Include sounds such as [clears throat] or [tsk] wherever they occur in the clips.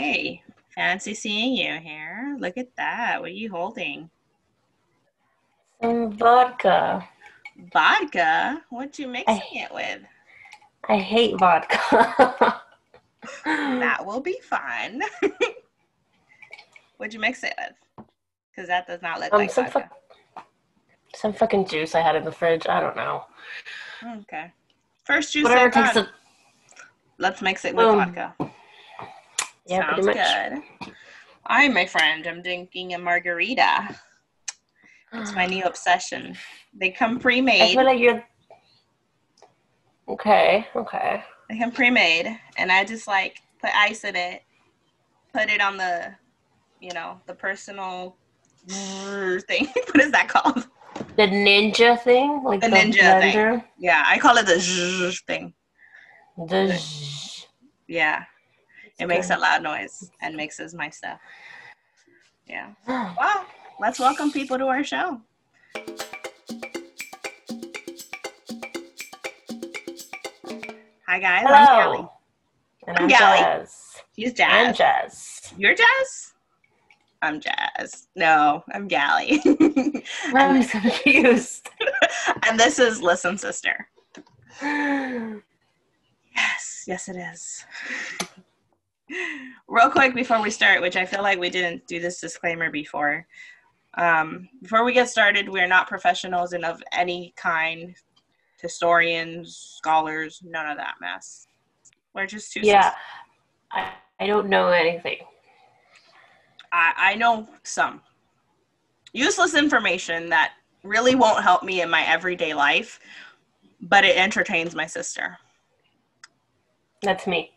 Hey, fancy seeing you here. Look at that. What are you holding? Some vodka. Vodka? What you mixing I- it with? I hate vodka. That [laughs] will be fun. [laughs] What'd you mix it with? Because that does not look Um, like some vodka. Some fucking juice I had in the fridge. I don't know. okay. First juice Whatever takes the Let's mix it with Boom. vodka. Yeah, Sounds good. I, my friend, I'm drinking a margarita. It's my new [gasps] obsession. They come pre-made. feel like you're okay. Okay. They come pre-made, and I just like put ice in it, put it on the, you know, the personal [laughs] thing. [laughs] what is that called? The ninja thing, like The the, ninja thing. blender. Yeah, I call it the zzzz [laughs] thing. The zzz. Yeah, it makes a loud noise and mixes my stuff. Yeah. [gasps] Well, let's welcome people to our show. Hi guys, I'm Callie. Hello. And I'm I'm Gally. Jazz. She's I'm Jazz. Jazz. You're Jazz? I'm Jazz. No, I'm Gally. [laughs] I'm so [laughs] confused. and this is Listen Sister. [gasps] Yes, yes, it is. Real quick before we start, which I feel like we didn't do this disclaimer before. Um, before we get started, we're not professionals and of any kind, historians, scholars, none of that mess. We're just two. yeah. I, I don't know anything. I, I know some useless information that really won't help me in my everyday life, but it entertains my sister. That's me,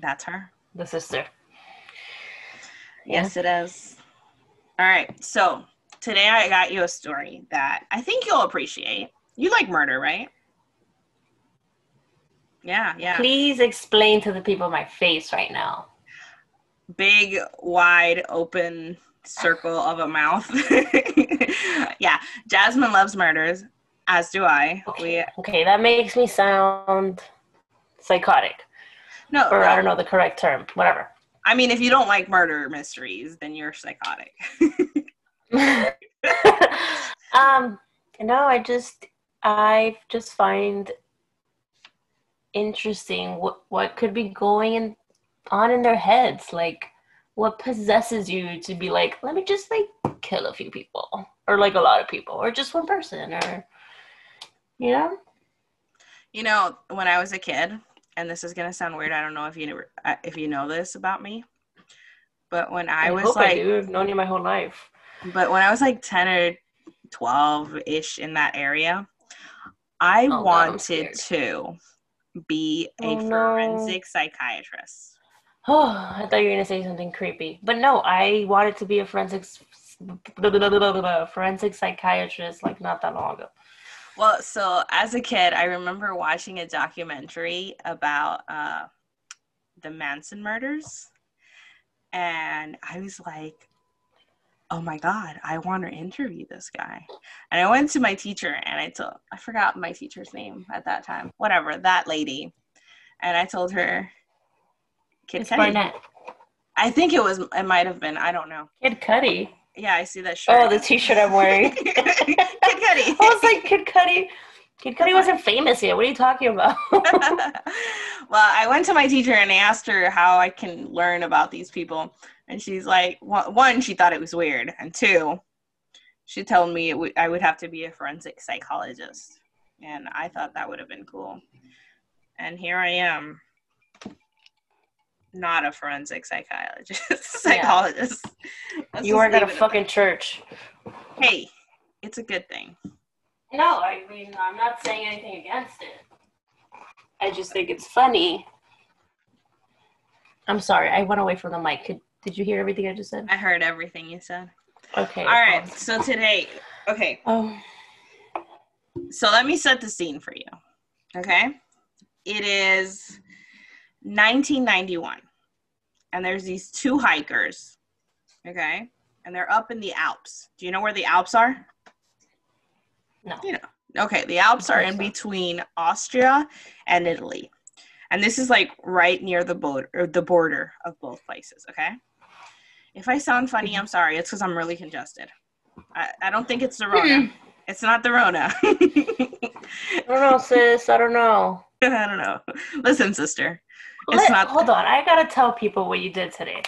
That's her. The sister. Yes, it is. All right. So today I got you a story that I think you'll appreciate. You like murder, right? Yeah, yeah. Please explain to the people my face right now. Big, wide open circle of a mouth. [laughs] yeah. Jasmine loves murders, as do I. Okay. Okay, that makes me sound psychotic. No, Or. I don't know the correct term. Whatever. I mean, if you don't like murder mysteries, then you're psychotic. [laughs] um no i just i just find interesting what what could be going in, on in their heads like what possesses you to be like let me just like kill a few people or like a lot of people or just one person or you know You know, when I was a kid, and this is gonna sound weird. I don't know if you know, uh, if you know this about me, but when I, was hope like, I do. I've known you my whole life but when I was like ten or twelve ish in that area, I Oh, wanted to be a Oh, no. forensic psychiatrist. Oh, [sighs] I thought you were gonna say something creepy, but no, I wanted to be a forensics forensic psychiatrist like not that long ago. Well, so as a kid, I remember watching a documentary about uh, the Manson murders. And I was like, oh my God, I want to interview this guy. And I went to my teacher and I told, I forgot my teacher's name at that time, whatever, that lady. And I told her, Kid Cudi. Barnett. I think it was, it might have been, I don't know. Kid Cudi. Yeah, I see that oh, shirt. Oh, the T-shirt I'm wearing. [laughs] Kid Cudi. [laughs] I was like, Kid Cudi. Kid Cudi wasn't famous yet. What are you talking about? [laughs] well, I went to my teacher and I asked her how I can learn about these people. And she's like, one, one, she thought it was weird. And two, she told me it w- I would have to be a forensic psychologist. And I thought that would have been cool. And here I am, not a forensic psychologist. [laughs] psychologist. Let's you just weren't at a leave it fucking church. Hey, it's a good thing. No, I mean, I'm not saying anything against it. I just think it's funny. I'm sorry, I went away from the mic. Could, did you hear everything I just said? I heard everything you said. Okay. All right, so today, okay, Oh, so let me set the scene for you. Okay. It is 1991, and there's these two hikers. Okay. And they're up in the Alps. Do you know where the Alps are? no. You know. Okay. The Alps are in between Austria and Italy. and this is like right near the border, or the border of both places. Okay. If I sound funny, mm-hmm. I'm sorry. It's because I'm really congested. I, I don't think it's the Rona. Hmm. It's not the Rona. I don't know, sis. I don't know. [laughs] I don't know. Listen, sister. Let- not. hold on. I gotta tell people what you did today.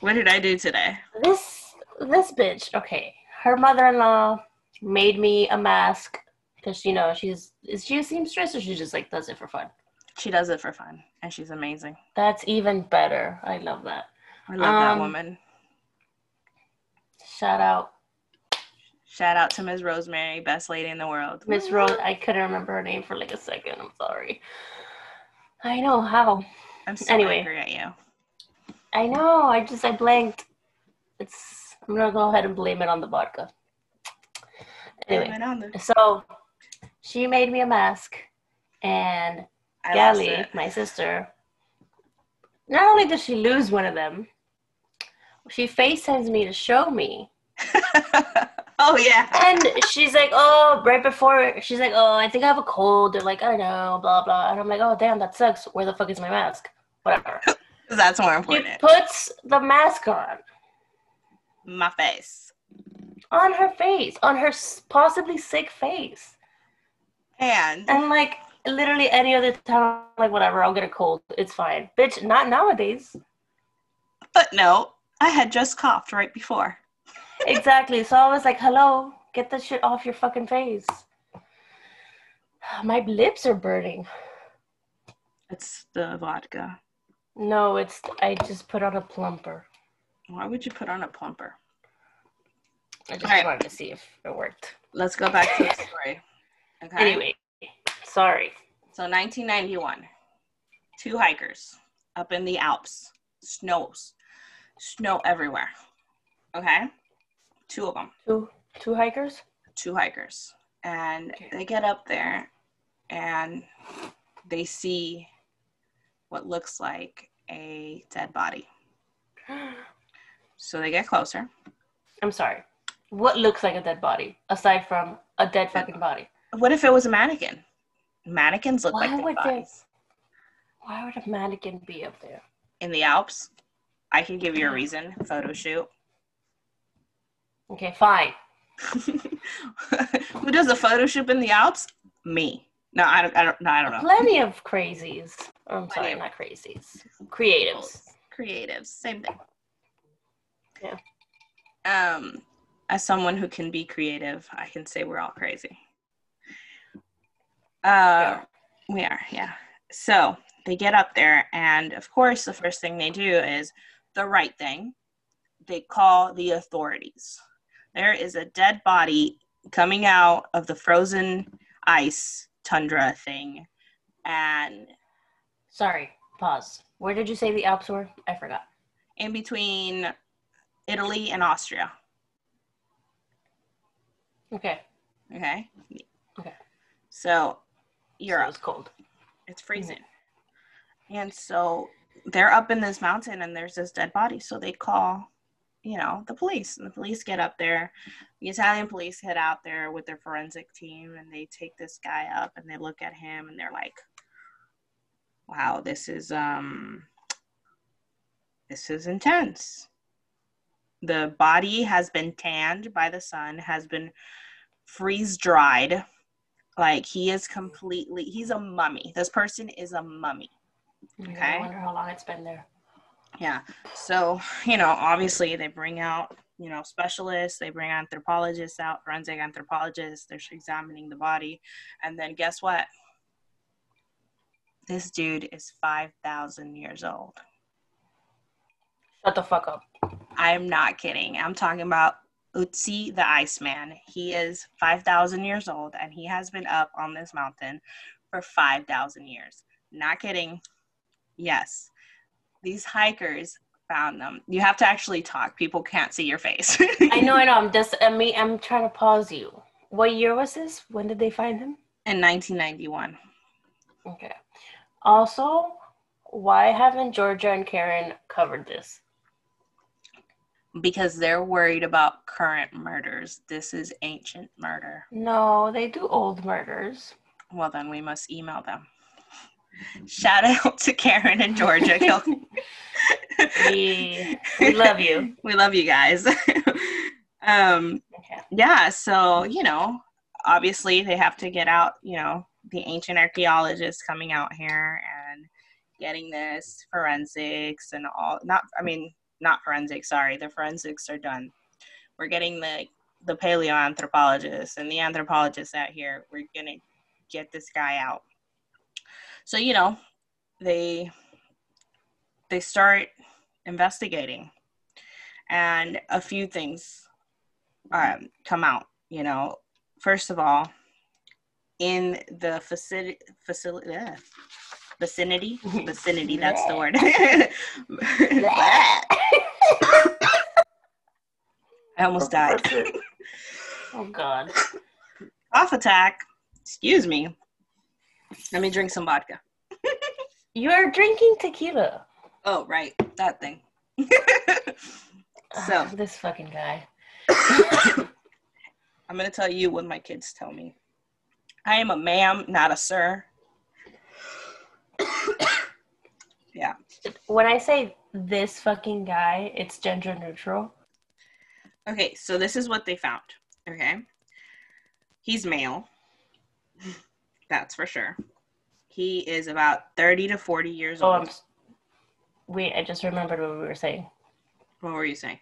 What did I do today? This this bitch. Okay, her mother-in-law made me a mask because you know she's is she a seamstress or she just like does it for fun. She does it for fun, and she's amazing. That's even better. I love that. I love that Um, woman. Shout out Shout out to Ms. Rosemary, best lady in the world. Miss Rose. I couldn't remember her name for like a second. I'm sorry. I know how. I'm so Anyway. angry at you. I know. I just I blanked. It's. I'm gonna go ahead and blame it on the vodka. Anyway, Blame it on the- so she made me a mask, and I Gally, my sister, not only did she lose one of them, she FaceTimes me to show me. [laughs] oh yeah. And she's like, oh, right before, she's like, oh, I think I have a cold. They're like, I know, blah, blah. And I'm like, oh, damn, that sucks. Where the fuck is my mask? Whatever. [laughs] That's more She important. puts the mask on, My face. on her face, on her possibly sick face. And And like, literally any other time, like, whatever, I'll get a cold. It's fine. Bitch, not nowadays. but no, I had just coughed right before. Exactly. So I was like, hello, get that shit off your fucking face. My lips are burning. It's the vodka. No, it's I just put on a plumper. Why would you put on a plumper? I just Alright. wanted to see if it worked. Let's go back to the story. Okay. Anyway, sorry. So 1991, two hikers up in the Alps, snows, snow everywhere. Okay, two of them, Two two hikers. two hikers, and Okay. they get up there, and they see what looks like a dead body. So they get closer. I'm sorry. What looks like a dead body aside from a dead fucking body? What if it was a mannequin? Mannequins look Why like dead would they- bodies. Why would a mannequin be up there? In the Alps, I can give you a reason. Photo shoot. Okay, fine. [laughs] Who does a photo shoot in the Alps? Me. No, I don't. I don't. No, I don't know. Plenty of crazies. I'm sorry, not crazies. Creatives. Creatives, same thing. Yeah. Um, as someone who can be creative, I can say we're all crazy. Uh, we are, yeah. So they get up there, and of course, the first thing they do is the right thing. They call the authorities. There is a dead body coming out of the frozen ice tundra thing, and Sorry. Pause. Where did you say the Alps were? I forgot. in between Italy and Austria. Okay. Okay. Okay. So So Europe, was cold. it's freezing. Mm-hmm. And so they're up in this mountain and there's this dead body. So they call, you know, the police. And the police get up there. The Italian police head out there with their forensic team and they take this guy up and they look at him and they're like, wow, this is um this is intense. The body has been tanned by the sun, has been freeze dried. Like he is completely he's a mummy. This person is a mummy. Okay. Okay. I wonder how long it's been there. Yeah. So, you know, obviously they bring out, you know, specialists, they bring anthropologists out, forensic anthropologists, they're examining the body. And then guess what? This dude is 5,000 years old. Shut the fuck up. I'm not kidding. I'm talking about Ötzi the Iceman. He is 5,000 years old and he has been up on this mountain for 5,000 years. Not kidding. Yes. These hikers found them. You have to actually talk. People can't see your face. [laughs] I know, I know. I'm just, I mean, I'm trying to pause you. What year was this? When did they find them? In 1991. Okay. Also, why haven't Georgia and Karen covered this? Because they're worried about current murders. This is ancient murder. No, they do old murders. Well, then we must email them. Shout out to Karen and Georgia. [laughs] we, [laughs] we love you. We love you guys. [laughs] um, Okay. yeah, so, you know, obviously they have to get out, you know, the ancient archaeologists coming out here and getting this forensics and all not I mean, not forensics, sorry, the forensics are done. We're getting the the paleoanthropologists and the anthropologists out here. We're gonna get this guy out. So, you know, they they start investigating. And a few things um, come out you know. First of all in the facility facility vicinity [laughs] vicinity that's the word. [laughs] I almost died. [laughs] oh God. off attack. Excuse me. Let me drink some vodka. You're drinking tequila. oh right that thing so Ugh, this fucking guy. [coughs] I'm to tell you what my kids tell me. I am a ma'am, not a sir. [coughs] yeah. When I say this fucking guy, it's gender neutral. Okay, so this is what they found. Okay. He's male. That's for sure. He is about 30 to 40 years Oh, old. I'm. Wait, I just remembered what we were saying. What were you saying?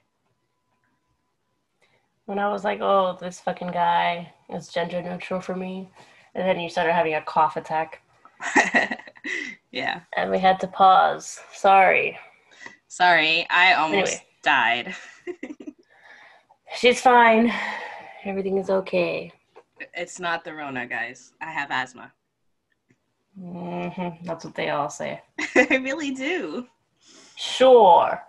When I was like, oh, this fucking guy is gender neutral for me. And then you started having a cough attack. [laughs] yeah. And we had to pause. Sorry. Sorry, I almost Anyway. died. [laughs] She's fine. Everything is okay. It's not the Rona, guys. I have asthma. Mm-hmm. That's what they all say. [laughs] I really do. Sure.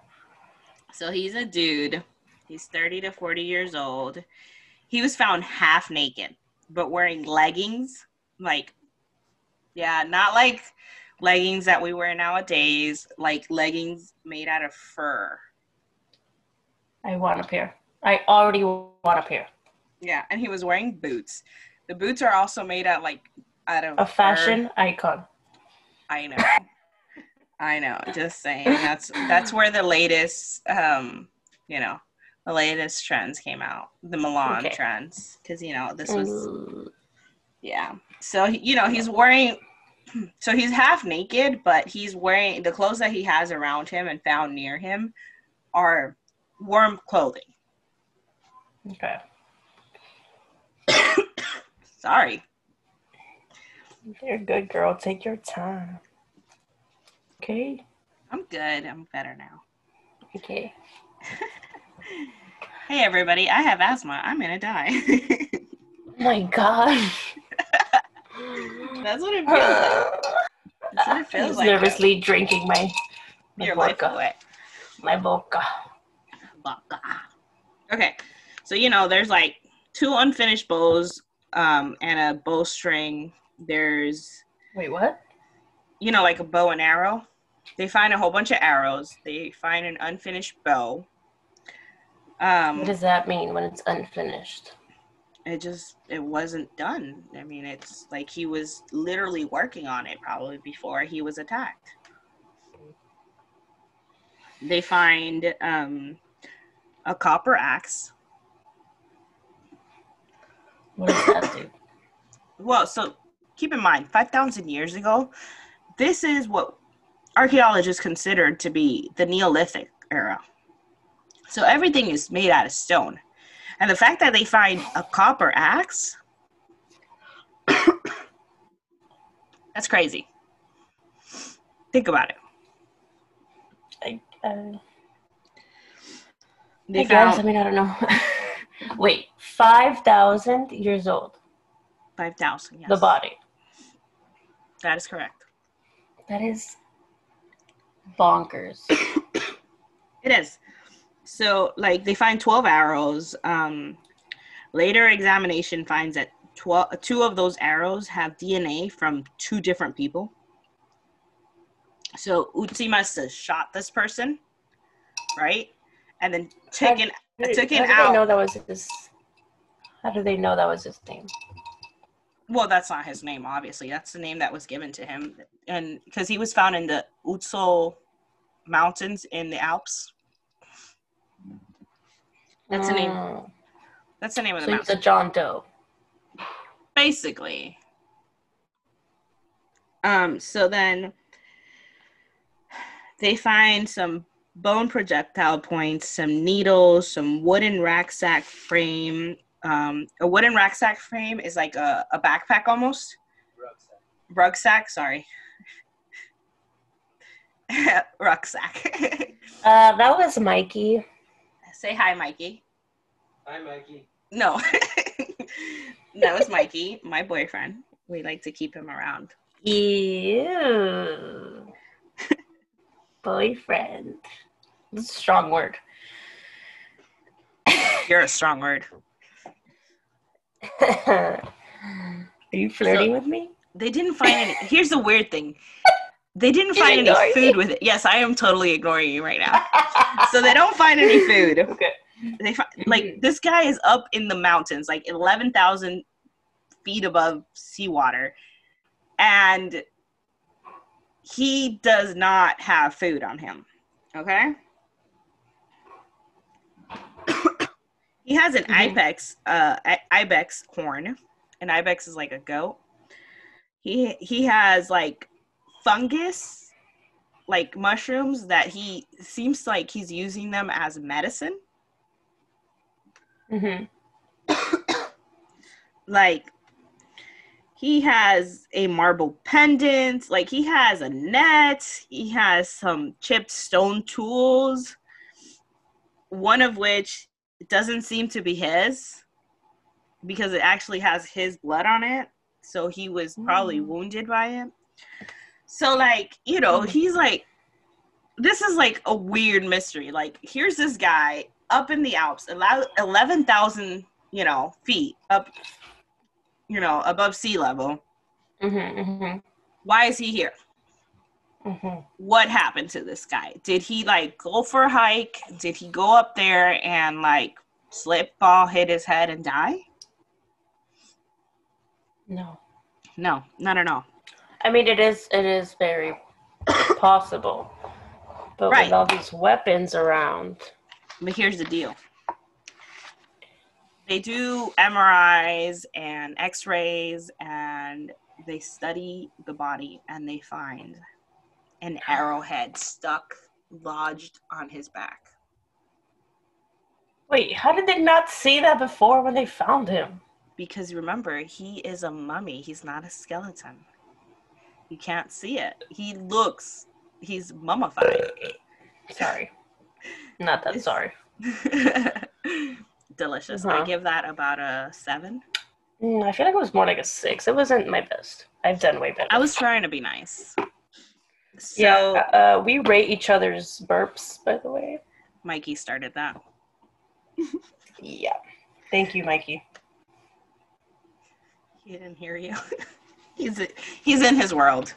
So he's a dude. He's 30 to 40 years old. He was found half naked, but wearing leggings. Like, yeah, not like leggings that we wear nowadays, like leggings made out of fur. I want a pair. I already want a pair. Yeah, and he was wearing boots. The boots are also made out like out of A fur. fashion icon. I know. I know. [laughs] Just saying. That's that's where the latest, um, you know, the latest trends came out. The Milan Okay. trends, because you know this was yeah. So you know he's wearing, [clears throat] so he's half naked, but he's wearing the clothes that he has around him and found near him are warm clothing. Okay. [coughs] Sorry. You're a good girl. Take your time. Okay. I'm good. I'm better now. Okay. [laughs] Hey everybody, I have asthma. I'm gonna die. Oh my gosh. [laughs] That's what it feels like. That's what it feels like. nervously drinking my my Your life away. My vodka. Vodka. Okay, so you know, there's like two unfinished bows, um, and a bowstring. There's, Wait, what? you know, like a bow and arrow. They find a whole bunch of arrows. They find an unfinished bow. Um, What does that mean when it's unfinished? it just it wasn't done. I mean, it's like he was literally working on it probably before he was attacked. They find um, a copper axe. What does that do? Well, so keep in mind, five thousand years ago, this is what archaeologists considered to be the Neolithic era. So everything is made out of stone, and the fact that they find a copper axe. [coughs] That's crazy. Think about it. I, uh, They I guess. I mean, I don't know. [laughs] Wait, 5,000 years old, five thousand. Yes, the body. That is correct. That is bonkers. It is. So, like, they find 12 arrows. Um, later examination finds that 12, two of those arrows have DNA from two different people. So, Ötzi must have shot this person, right? And then taken, How taken did out. they know that was his? How do they know that was his name? Well, that's not his name, obviously. That's the name that was given to him, and because he was found in the Utsul Mountains in the Alps. That's the name. Mm. That's the name of the So he's mountain. a John Doe. basically. Um, so then they find some bone projectile points, some needles, some wooden rucksack frame. Um, a wooden rucksack frame is like a, a backpack almost. Rucksack, Rucksack, sorry. [laughs] rucksack. [laughs] Uh, that was Mikey. Say hi, Mikey. Hi, Mikey. No, [laughs] that was Mikey, my boyfriend. We like to keep him around. Ew. Boyfriend. That's a strong word. You're a strong word. [laughs] Are you flirting with me? They didn't find any. Here's the weird thing. They didn't You're find any food me. with it. Yes, I am totally ignoring you right now. So they don't find any food. [laughs] okay. They find, like Mhm. this guy is up in the mountains, like eleven thousand feet above seawater, and he does not have food on him. Okay. He has an Mhm. ibex, uh, i- ibex horn. An ibex is like a goat. He he has like fungus, like mushrooms that he seems like he's using them as medicine. hmm [coughs] like he has a marble pendant like he has a net he has some chipped stone tools one of which doesn't seem to be his because it actually has his blood on it. So he was probably Mm. wounded by it. So like you know Mm. he's like this is like a weird mystery. Like here's this guy up in the alps allow 11000 you know feet up you know above sea level. Hmm hmm why is he here hmm what happened to this guy? Did he like go for a hike? Did he go up there and like slip fall hit his head and die? No. no not at all. I mean, it is it is very [coughs] possible, but Right. with all these weapons around, But here's the deal. They do MRIs and X-rays and they study the body and they find an arrowhead stuck lodged on his back. wait, how did they not see that before when they found him? Because remember, he is a mummy. He's not a skeleton. You can't see it. He looks he's mummified. [laughs] Sorry, not that sorry. [laughs] Delicious. I Uh-huh. give that about a seven. Mm, I feel like it was more like a six. It wasn't my best. I've done way better. I was trying to be nice. So yeah, uh, we rate each other's burps, by the way. Mikey started that. Yeah. Thank you, Mikey. He didn't hear you. [laughs] he's he's in his world.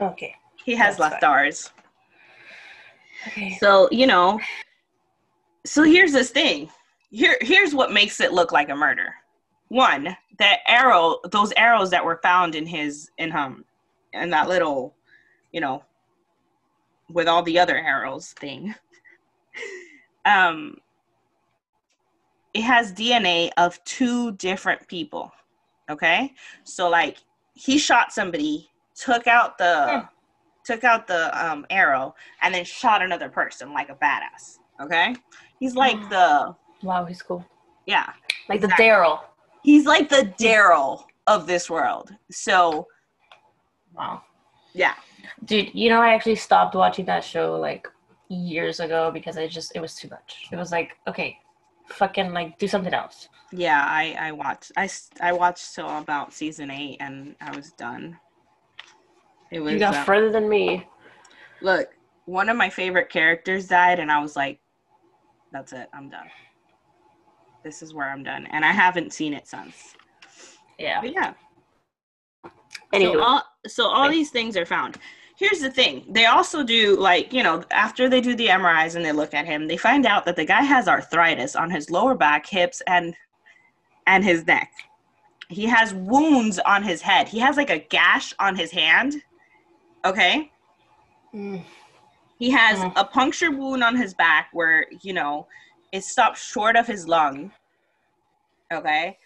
Okay. He has That's left fine. ours. Okay. So you know. So here's this thing. Here here's what makes it look like a murder. One, that arrow, those arrows that were found in his in him, in that little, you know, with all the other arrows thing. [laughs] um. It has DNA of two different people. Okay, so like he shot somebody, took out the Hmm. took out the um, arrow, and then shot another person like a badass. Okay, he's like [gasps] the Wow, he's cool. yeah, Like Exactly. the Daryl. he's like the Daryl of this world. So Wow. Yeah, Dude, you know, I actually stopped watching that show like years ago because I just, it was too much. It was like, okay, fucking like do something else. yeah. I I watched I, I watched till about season eight, and I was done. It was You got uh, further than me. look. One of my favorite characters died, and I was like, "That's it. I'm done. This is where I'm done." And I haven't seen it since. Yeah. But yeah. Anyway. So all so all Right. these things are found. Here's the thing. They also do like, you know, after they do the MRIs and they look at him, they find out that the guy has arthritis on his lower back, hips and and his neck. He has wounds on his head. He has like a gash on his hand. Okay. Mm. He has Mm. a puncture wound on his back where, you know, it stops short of his lung. Okay.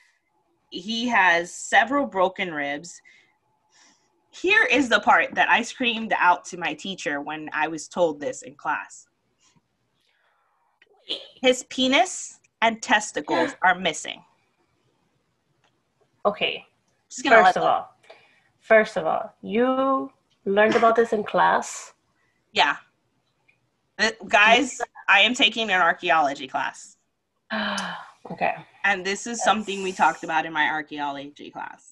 He has several broken ribs. Here is the part that I screamed out to my teacher when I was told this in class. His penis and testicles are missing. Okay. Just gonna First of all, first of all, you learned about this in class. Yeah. Uh, guys, I am taking an archaeology class. [sighs] okay. And this is something we talked about in my archaeology class.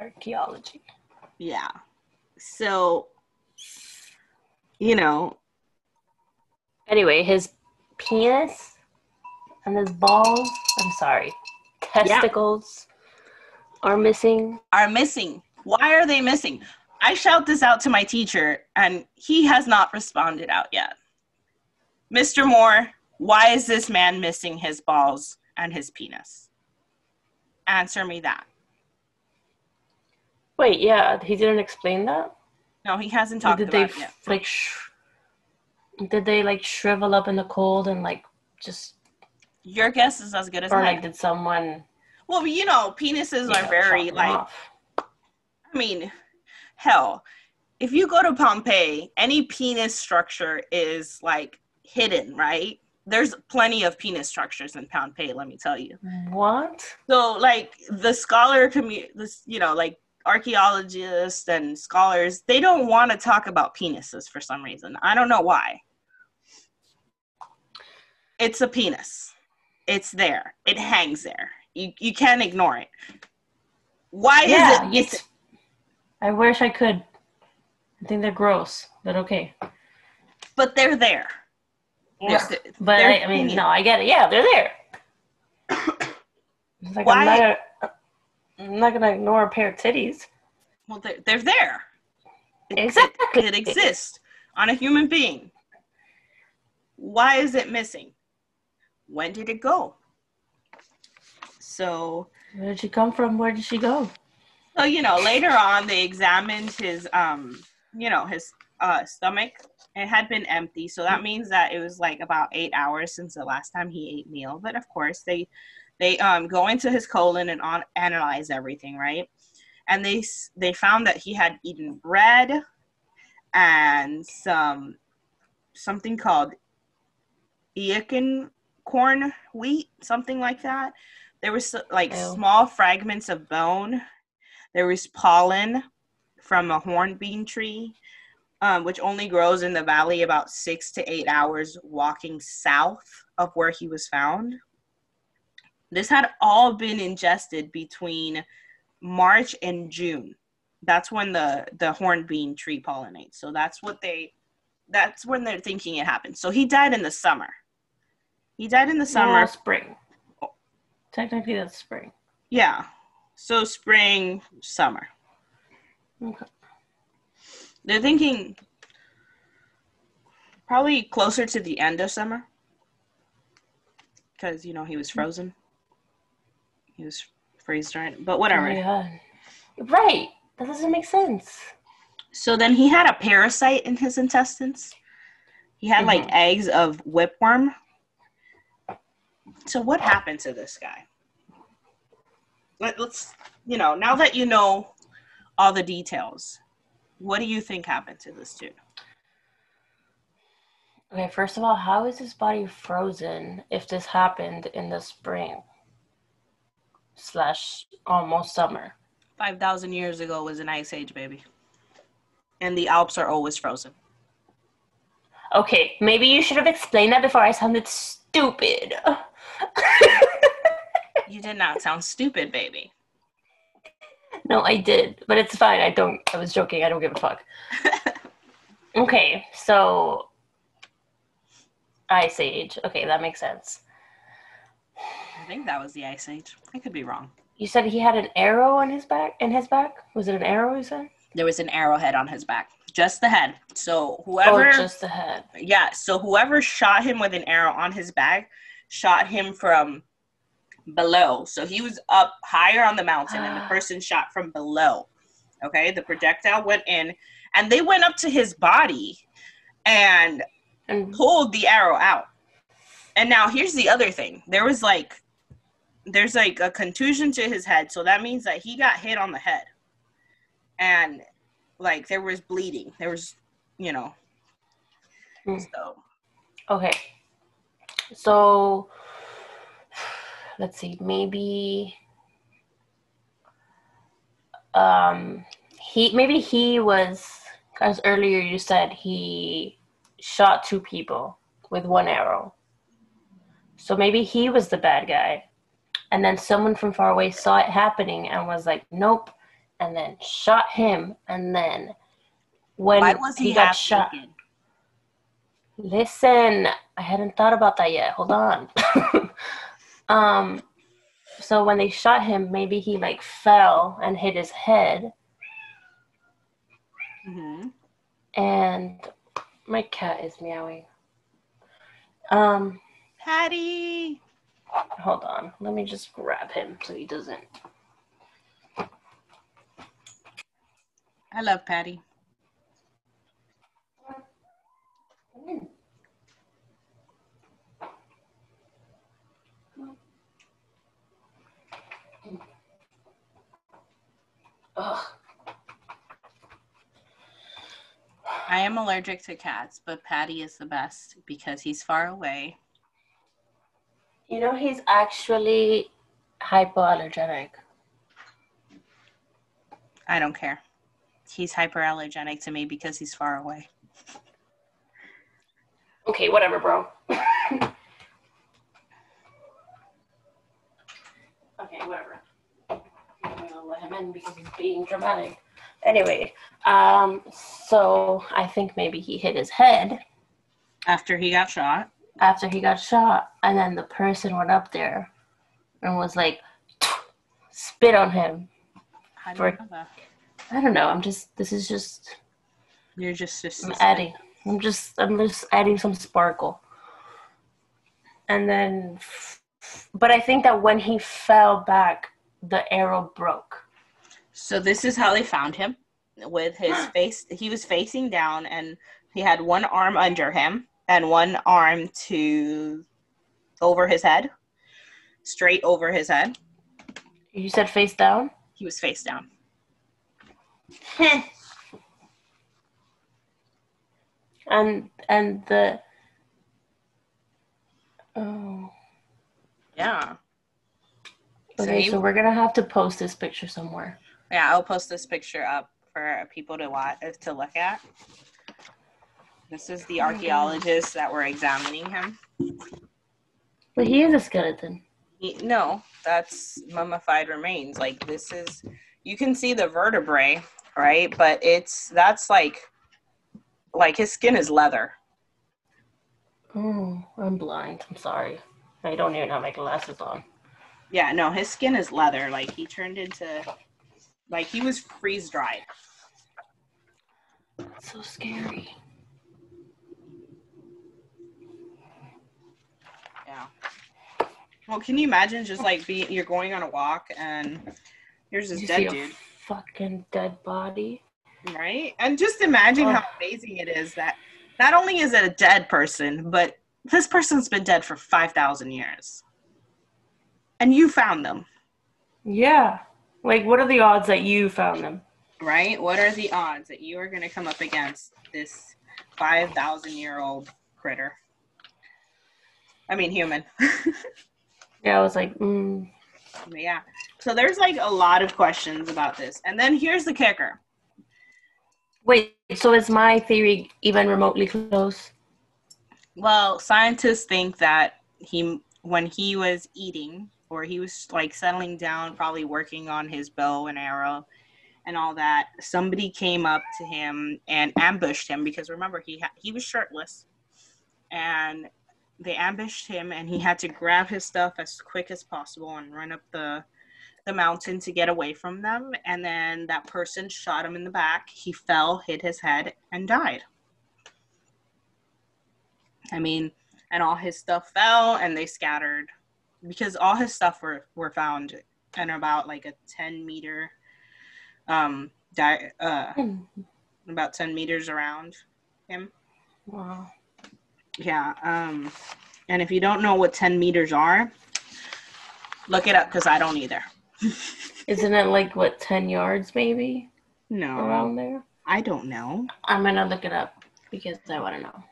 Archaeology. Yeah. So, you know, Anyway, his penis and his balls, I'm sorry, testicles are missing. are missing. Why are they missing? I shout this out to my teacher, and he has not responded out yet. Mr. Moore, why is this man missing his balls and his penis? Answer me that. Wait, yeah, he didn't explain that? No, he hasn't talked did about they like sh- did they like shrivel up in the cold and like just Your guess is as good as or mine. like did someone well, you know, penises are very like off? I mean, hell, if you go to Pompeii, any penis structure is like hidden, right? There's plenty of penis structures in Pompeii, let me tell you. what? So, like the scholar community, this you know, like archaeologists and scholars, they don't want to talk about penises for some reason. I don't know why. It's a penis. It's there. It hangs there. You you can't ignore it. Why yeah, is it? it's I wish I could. I think they're gross, but okay. But they're there. Yeah. They're- But they're I, I mean, hanging. no, I get it. Yeah, they're there. [coughs] It's like Why- I'm not, gonna, I'm not gonna ignore a pair of titties. Well, they're, they're there. It- it- Exactly. It, exists on a human being. Why is it missing? When did it go? So, Where did she come from? Where did she go? so you know, later on they examined his, um, you know, his uh, stomach. It had been empty, so that means that it was like about eight hours since the last time he ate meal. But of course, they they um, go into his colon and on, analyze everything, right? And they they found that he had eaten bread and some something called Eakin corn wheat, something like that. There was like small fragments of bone. There was pollen from a hornbeam tree, um, which only grows in the valley about six to eight hours walking south of where he was found. This had all been ingested between March and June. That's when the the hornbeam tree pollinates. So that's what they that's when they're thinking it happened. So he died in the summer. He died in the summer. Spring. Technically, that's spring. Yeah. So spring, summer. Okay. They're thinking probably closer to the end of summer. Because, you know, he was hmm. frozen. He was freeze dried. But whatever. Yeah. Right. That doesn't make sense. So then he had a parasite in his intestines. He had like Mhm. eggs of whipworm. So what happened to this guy? Let, let's, you know, now that you know all the details, what do you think happened to this dude? Okay, first of all, how is his body frozen if this happened in the spring slash almost summer? 5,000 years ago was an ice age, baby. And the Alps are always frozen. Okay, maybe you should have explained that before I sounded stupid. [laughs] You did not sound stupid, baby. no, I did, but it's fine. I don't. I was joking. I don't give a fuck. [laughs] okay, so Ice Age. Okay, that makes sense. I think that was the ice age. I could be wrong. You said he had an arrow on his back. In his back, was it an arrow? You said? There was an arrowhead on his back, just the head. So whoever, oh, just the head. yeah, so whoever shot him with an arrow on his back shot him from below. So he was up higher on the mountain and the ah. person shot from below. Okay, the projectile went in and they went up to his body and And pulled the arrow out. And now here's the other thing. There was like there's like a contusion to his head, so that means that he got hit on the head. And like there was bleeding. There was, you know. Hmm. So okay. So let's see, maybe um he maybe he was because earlier you said he shot two people with one arrow. So maybe he was the bad guy. And then someone from far away saw it happening and was like, nope. And then shot him. And then when was he, got shot. naked? Listen, I hadn't thought about that yet. Hold on. [laughs] um, so when they shot him, maybe he like fell and hit his head, Mm-hmm. and my cat is meowing. Um, Patty. Hold on. Let me just grab him so he doesn't. I love Patty. Ugh. I am allergic to cats, but Patty is the best because he's far away. You know he's actually hypoallergenic. I don't care. He's hyperallergenic to me because he's far away. Okay, whatever, bro. [laughs] okay, whatever. I'm gonna let him in because he's being dramatic. Anyway, um, so I think maybe he hit his head After he got shot. After he got shot, and then the person went up there and was like, [tsk] spit on him. How do For- you know that? I don't know. I'm just. This is just. You're just, just I'm adding. I'm just. I'm just adding some sparkle. And then, but I think that when he fell back, the arrow broke. So this is how they found him with his [gasps] face. He was facing down, and he had one arm under him and one arm to over his head, straight over his head. You said face down. He was face down. [laughs] and and the. Oh. Yeah. So Okay, he- so we're gonna have to post this picture somewhere. Yeah, I'll post this picture up for people to watch to look at. This is the oh archaeologists that were examining him. But he is a skeleton. He- No, that's mummified remains. Like this is, you can see the vertebrae, right? But it's that's like, like his skin is leather. Oh, I'm blind. I'm sorry. I don't even have my glasses on. Yeah, no, his skin is leather. Like he turned into, like he was freeze dried. So scary. Well, can you imagine just like being you're going on a walk and here's this You dead dude, fucking dead body. right? And just imagine oh. how Oh. amazing it is that not only is it a dead person, but this person's been dead for five thousand years, and you found them, Yeah. Like, what are the odds that you found them? right? What are the odds that you are going to come up against this five thousand year old critter? I mean, human. [laughs] Yeah, I was like, mm, Yeah. So there's like a lot of questions about this. And then here's the kicker. wait. So is my theory even remotely close? Well, scientists think that he when he was eating or he was like settling down probably working on his bow and arrow and all that, somebody came up to him and ambushed him because remember he ha- he was shirtless. And they ambushed him and he had to grab his stuff as quick as possible and run up the the mountain to get away from them. And then that person shot him in the back. He fell hit his head and died. I mean and all his stuff fell and they scattered. Because all his stuff were were found in about like a 10 meter um di- uh Hmm. about 10 meters around him. Wow. Yeah um and if you don't know what 10 meters are look it up because i don't either [laughs] Isn't it like what ten yards maybe no around there? i don't know I'm gonna look it up because I want to know.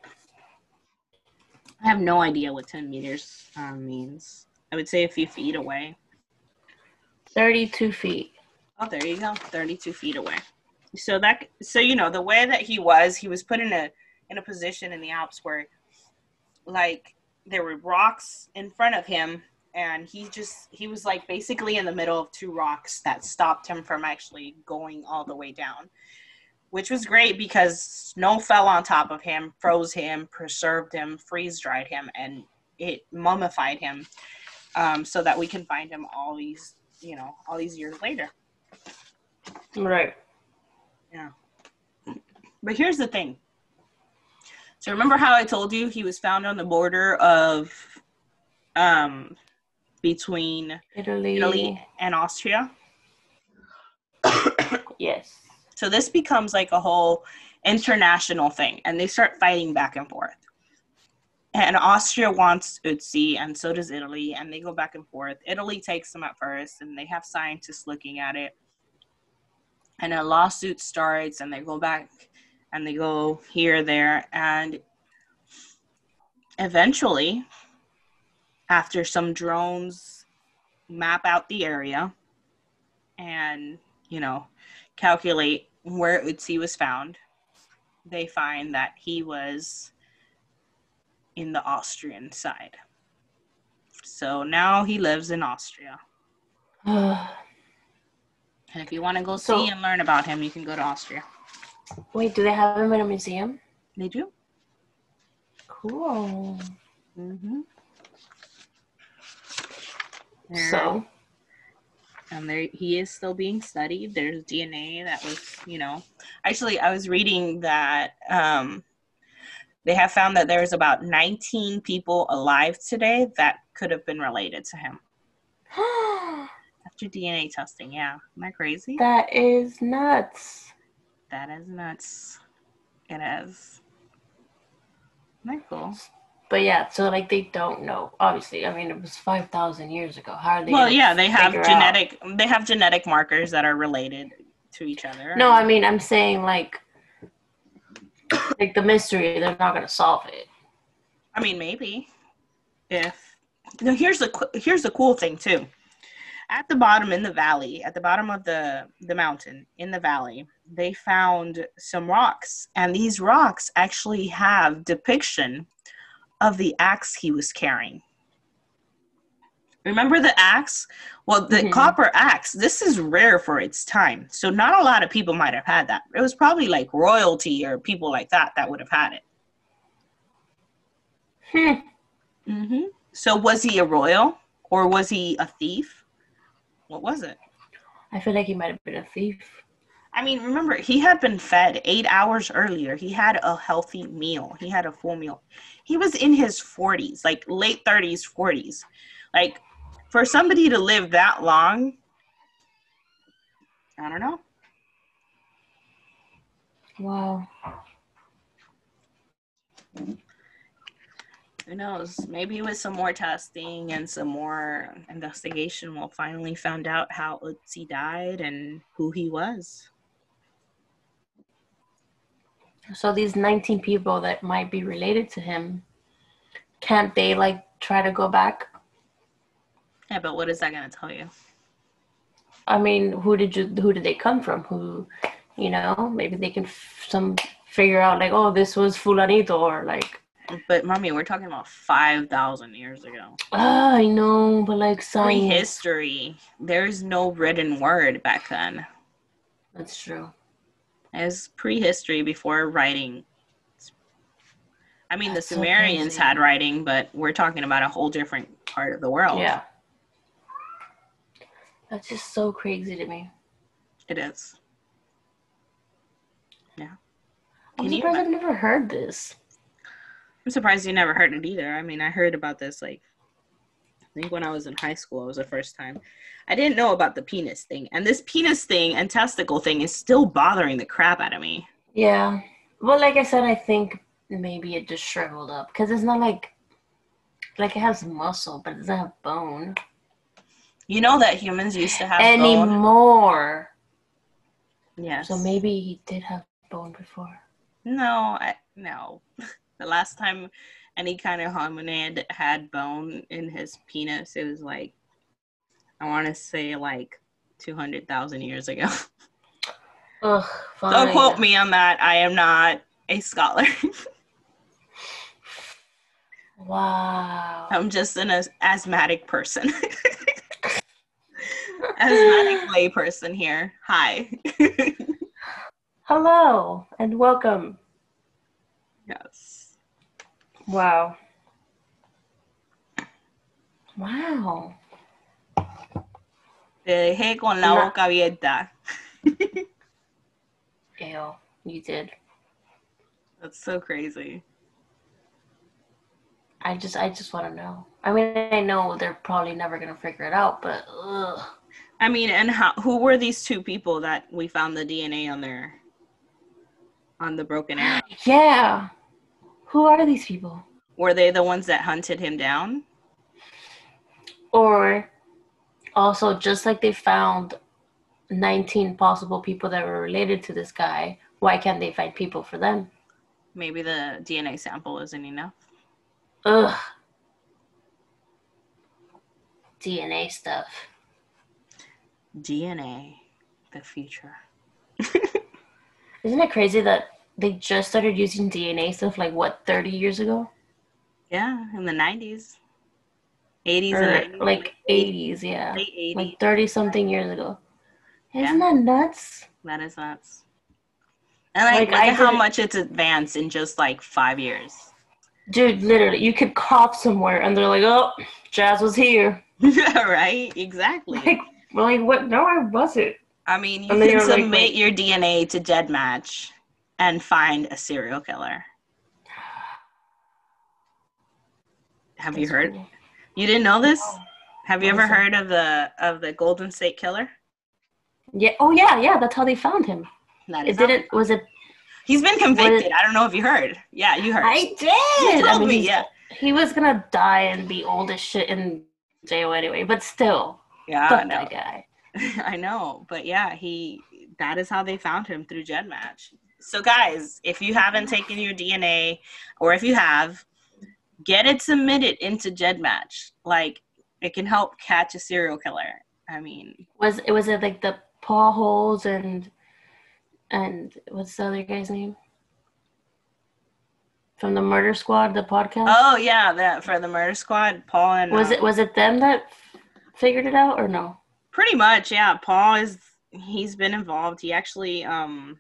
i have no idea what 10 meters um, means i would say a few feet away Thirty-two feet. Oh, there you go. 32 feet away. So that so you know, the way that he was, he was put in a in a position in the Alps where like there were rocks in front of him and he just he was like basically in the middle of two rocks that stopped him from actually going all the way down. Which was great because snow fell on top of him, froze him, preserved him, freeze dried him, and it mummified him um, so that we can find him all these, you know, all these years later. Right. Yeah. But here's the thing. So remember how I told you he was found on the border of um between Italy. Italy and Austria? Yes. So this becomes like a whole international thing and they start fighting back and forth. And Austria wants Ötzi and so does Italy and they go back and forth. Italy takes them at first and they have scientists looking at it. And a lawsuit starts and they go back and they go here there and eventually after some drones map out the area and you know calculate where Ötzi was found, they find that he was in the Austrian side. So now he lives in Austria. [sighs] And if you want to go So- see and learn about him, you can go to Austria. Wait, do they have him in a museum? They do. Cool. Mm-hmm. So, and there he is still being studied. There's DNA that was, you know, actually I was reading that um, they have found that there's about 19 people alive today that could have been related to him [gasps] after DNA testing. Yeah, am I crazy? that is nuts. That is nuts. It is. Isn't cool? But yeah, so like they don't know. Obviously, I mean it was five thousand years ago. How are they? Well, yeah, they have figure out- genetic. They have genetic markers that are related to each other. No, I mean I'm saying like, [coughs] like the mystery. They're not gonna solve it. I mean, maybe if no. Here's the here's the cool thing too. At the bottom in the valley, at the bottom of the the mountain in the valley, they found some rocks, and these rocks actually have depiction of the axe he was carrying. Remember the axe? Well, the Mhm. copper axe. This is rare for its time, so not a lot of people might have had that. It was probably like royalty or people like that that would have had it. Hmm. hmm So was he a royal or was he a thief? What was it? I feel like he might have been a thief. I mean, remember, he had been fed eight hours earlier. He had a healthy meal. He had a full meal. He was in his 40s, like late 30s, 40s. Like, for somebody to live that long, I don't know. Wow. Who knows? Maybe with some more testing and some more investigation, we'll finally find out how Ötzi died and who he was. So these 19 people that might be related to him, can't they like try to go back? Yeah, but what is that going to tell you? I mean, who did you? Who did they come from? Who, you know, maybe they can f- some figure out like, oh, this was fulanito, or like, But, mommy, we're talking about 5,000 years ago. ah, I know, but like science. history There's no written word back then. That's true. It's prehistory before writing. I mean, That's the Sumerians crazy. had writing, but we're talking about a whole different part of the world. Yeah. That's just so crazy to me. It is. Yeah. I'm Can you surprised ima- I've never heard this. I'm surprised you never heard it either. I mean, I heard about this like I think when I was in high school, it was the first time. I didn't know about the penis thing, and this penis thing and testicle thing is still bothering the crap out of me. Yeah. Well, like I said, I think maybe it just shriveled up because it's not like like it has muscle, but it doesn't have bone You know that humans used to have bone. anymore. Yes. So maybe he did have bone before. No, I, no. [laughs] the last time any kind of hominid had bone in his penis, it was like, I want to say like 200,000 years ago. [laughs] Ugh. Don't quote me on that. I am not a scholar. Wow. I'm just an as- asthmatic person. [laughs] asthmatic lay person here. Hi. [laughs] Hello and welcome. yes. Wow. Wow. Te dejé con la No. boca abierta. [laughs] Ew, you did. That's so crazy. I just, I just want to know. I mean, I know they're probably never gonna figure it out, but ugh. I mean, and how, who were these two people that we found the DNA on their on the broken arrow? Yeah. Who are these people? Were they the ones that hunted him down? Or also, just like they found 19 possible people that were related to this guy, why can't they find people for them? Maybe the DNA sample isn't enough. Ugh. DNA stuff. DNA, the future. [laughs] Isn't it crazy that they just started using DNA stuff like what, 30 years ago? Yeah, in the nineties, eighties, Or and 90s, like 80s, yeah. late eighties. Like 30 something years ago. Isn't that nuts? that is nuts. And like, Like, look I at how much it's advanced in just like five years. Dude, literally, you could cough somewhere and they're like, oh, Jazz was here. yeah, [laughs] right? Exactly. Like, like, what? No, I wasn't. I mean, you And can you're like, submit your DNA to GEDmatch and find a serial killer. Have you heard? cool. You didn't know this? No. Have you ever heard of the of the Golden State Killer? Yeah. Oh, yeah, yeah. That's how they found him. That It is didn't. Was it? He's been convicted. I don't know if you heard. Yeah, you heard. I did. You I mean, me, yeah. He was gonna die and be old as shit in jail anyway. But still, yeah, I fuck know. that guy. [laughs] I know, but yeah, he that is how they found him through GEDmatch. So guys, if you haven't taken your DNA or if you have, get it submitted into GEDmatch. Like it can help catch a serial killer. I mean, Was it? Was it like the Paul Holes and and what's the other guy's name? From the Murder Squad, the podcast. oh yeah, that for the murder squad, Paul and was uh, it? Was it them that figured it out or no? pretty much, yeah, Paul is he's been involved. He actually um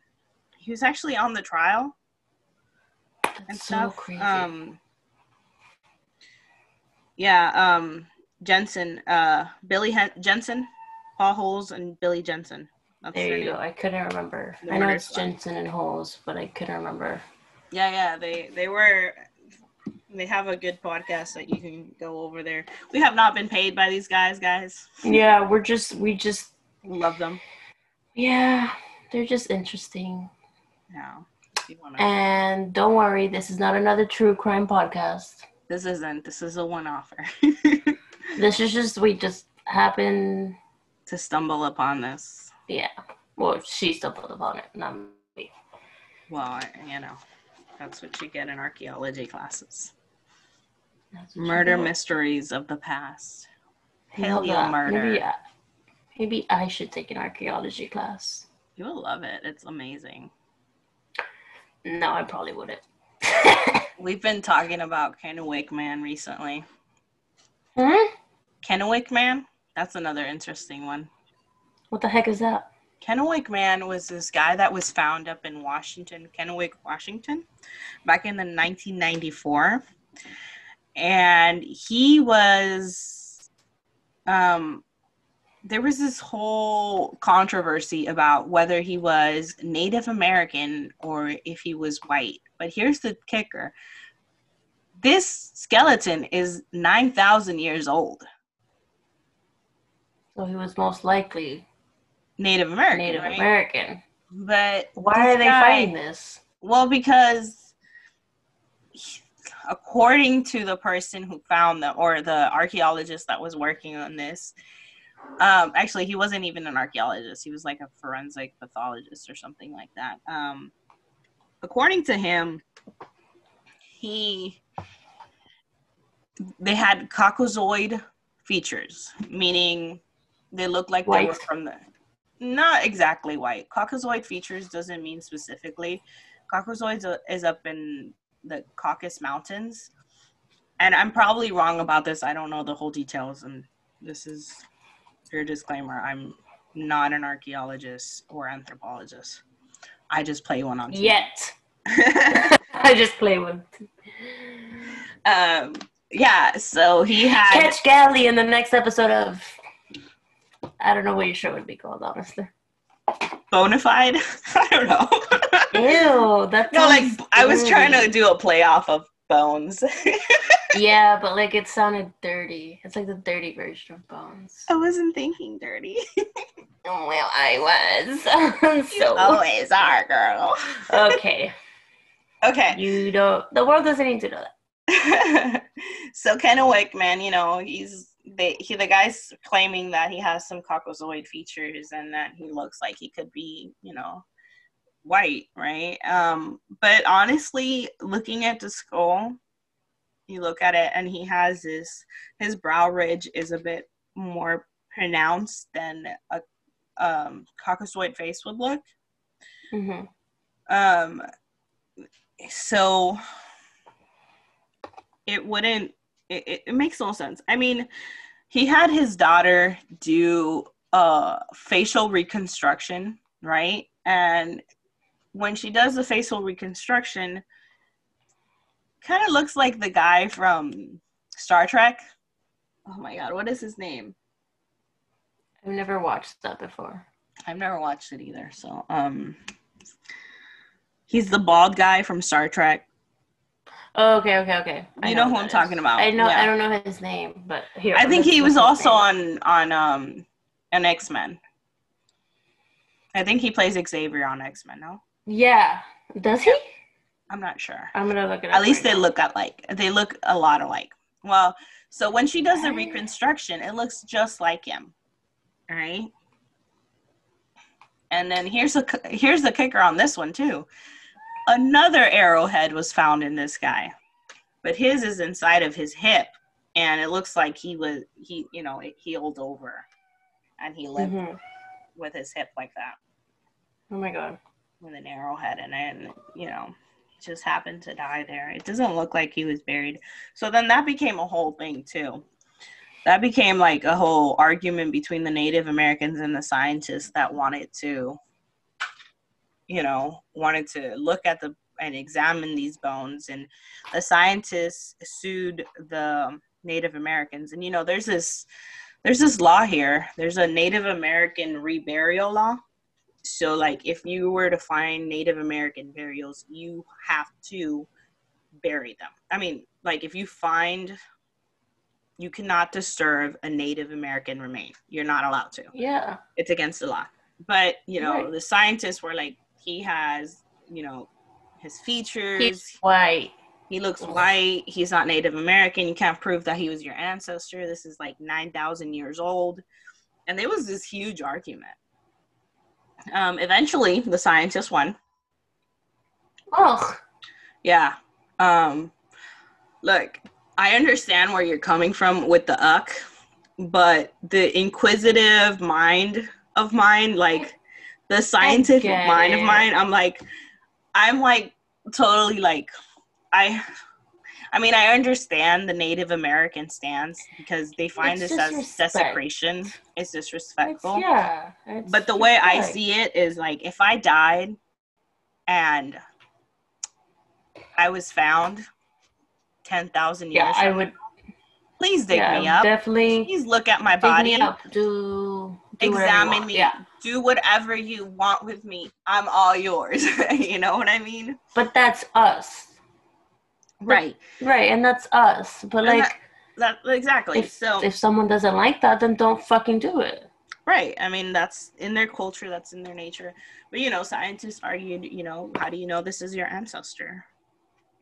he was actually on the trial and That's so stuff. crazy. Um, yeah, um, Jensen, uh, Billy Hen- Jensen, Paul Holes, and Billy Jensen. That's there you go. I couldn't remember. The I know it's. Jensen and Holes, but I couldn't remember. Yeah, yeah, they they were. They have a good podcast that you can go over there. We have not been paid by these guys, guys. [laughs] Yeah, we're just we just Love them. yeah, they're just interesting. No, if you wanna- And don't worry, this is not another true crime podcast. this isn't. This is a one-offer. [laughs] This is just we just happen. to stumble upon this. Yeah, well, she stumbled upon it, not me. Well, you know, that's what you get in archaeology classes. That's what she Murder mysteries of the past. Paleo murder. Maybe, I, maybe I should take an archaeology class. You will love it. It's amazing. No, I probably wouldn't. [laughs] We've been talking about Kennewick Man recently. hmm? Kennewick Man? That's another interesting one. What the heck is that? Kennewick Man was this guy that was found up in Washington, Kennewick, Washington, back in the 1994. And he was um there was this whole controversy about whether he was Native American or if he was white. But here's the kicker. This skeleton is 9,000 years old. So he was most likely Native American. Native right? American. But Why are they guy- fighting this? Well, because he- according to the person who found them, or the archaeologist that was working on this, um, actually, he wasn't even an archaeologist. He was like a forensic pathologist or something like that. Um, according to him, he they had Caucasoid features, meaning they looked like they were from the not exactly white. Caucasoid features doesn't mean specifically. Caucasoid is- is up in the Caucasus Mountains, and I'm probably wrong about this. I don't know the whole details, and this is your disclaimer. I'm not an archaeologist or anthropologist. I just play one on TV. Yet. [laughs] [laughs] I just play with um, yeah. So he had Catch Galley in the next episode of I don't know what your show would be called, honestly. bona fide. [laughs] I don't know. Ew, that's no, like I was trying to do a play off of Bones. [laughs] Yeah, but like it sounded dirty. It's like the dirty version of Bones. I wasn't thinking dirty. Oh, [laughs] well, I was. [laughs] You so always are, girl. okay, Okay. you don't. The world doesn't need to know that. so Kennewick, man, you know, he's they he the guy's claiming that he has some Caucasoid features and that he looks like he could be, you know, white, right? Um, but honestly, looking at the skull, you look at it and he has this his brow ridge is a bit more pronounced than a um Caucasoid face would look. Mm-hmm. Um, so it wouldn't. It, it, it makes no sense. I mean, he had his daughter do a facial reconstruction, right? And when she does the facial reconstruction, kind of looks like the guy from Star Trek. Oh my god, what is his name? I've never watched that before. I've never watched it either. So, um, he's the bald guy from Star Trek. Oh, okay, okay, okay. I You know who I'm that talking about, I know. yeah. I don't know his name, but here. I think he was also name. on on um an X Men. I think he plays Xavier on X Men. No, Yeah. Does he? I'm not sure. I'm gonna look it up. At least right they now. look alike. They look a lot alike. Well, so when she does the reconstruction, it looks just like him. All right. And then here's a here's the kicker on this one too. Another arrowhead was found in this guy, but his is inside of his hip, and it looks like he was he you know it healed over, and he lived Mhm. with his hip like that Oh my god. With an arrowhead and then you know just happened to die there. It doesn't look like he was buried. So then that became a whole thing too. That became like a whole argument between the native americans and the scientists that wanted to you know wanted to look at the and examine these bones. And the scientists sued the native americans. And you know there's this there's this law here. There's a native american reburial law so, like, if you were to find Native American burials, you have to bury them. I mean, like, if you find, you cannot disturb a Native American remain. You're not allowed to. Yeah. It's against the law. But, you know, Right. the scientists were like, he has, you know, his features. He's white. He looks white. He's not Native American. You can't prove that he was your ancestor. This is like 9,000 years old. And there was this huge argument. Um, eventually, the scientist won. Oh. Yeah. Um, look, I understand where you're coming from with the uck, but the inquisitive mind of mine, like the scientific mind of mine, I'm like, I'm like totally like, I. I mean, I understand the Native American stance because they find It's this as desecration. It's It's, disrespectful. yeah. it's But the way I see it is like if I died and I was found 10,000 years Yeah, I would. now, please dig yeah, me up. Definitely. Please look at my body. up. Do. do Examine me. Yeah. Do whatever you want with me. I'm all yours. [laughs] you know what I mean? But that's us. Right. Right, and that's us. But And like, That exactly. if so if someone doesn't like that, then don't fucking do it. Right. I mean, that's in their culture, that's in their nature. But you know, scientists argue, you know, how do you know this is your ancestor?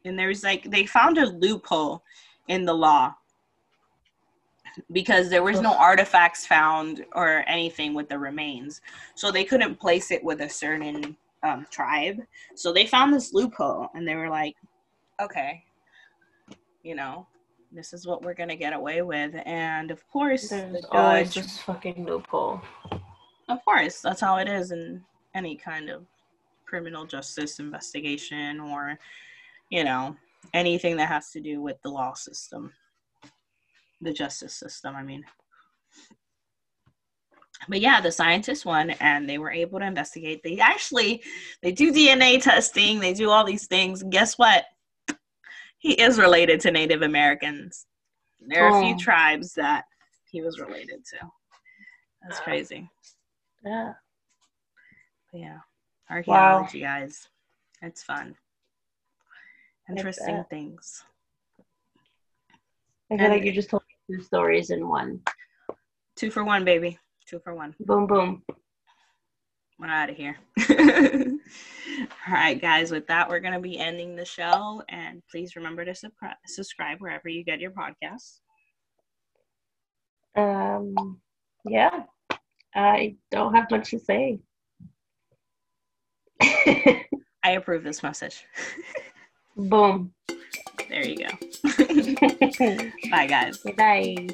And there's like they found a loophole in the law because there was no artifacts found or anything with the remains. So they couldn't place it with a certain um, tribe. So they found this loophole and they were like, okay, you know, this is what we're going to get away with. And of course, There's the always judge, this fucking loophole. of course, that's how it is in any kind of criminal justice investigation or, you know, anything that has to do with the law system, the justice system, I mean. But yeah, the scientists won and they were able to investigate. They actually they do DNA testing, they do all these things. And guess what? He is related to Native Americans. There are a few Oh. tribes that he was related to. That's Wow. crazy. Yeah. But yeah. Archaeology, guys. It's fun. Interesting things. I feel And- like you just told me two stories in one. Two for one, baby. Two for one. Boom, boom. We're out of here. [laughs] All right, guys. With that, we're going to be ending the show. And please remember to subscribe, subscribe wherever you get your podcasts. Um, yeah. I don't have much to say. [laughs] I approve this message. boom. there you go. [laughs] Bye, guys. Bye.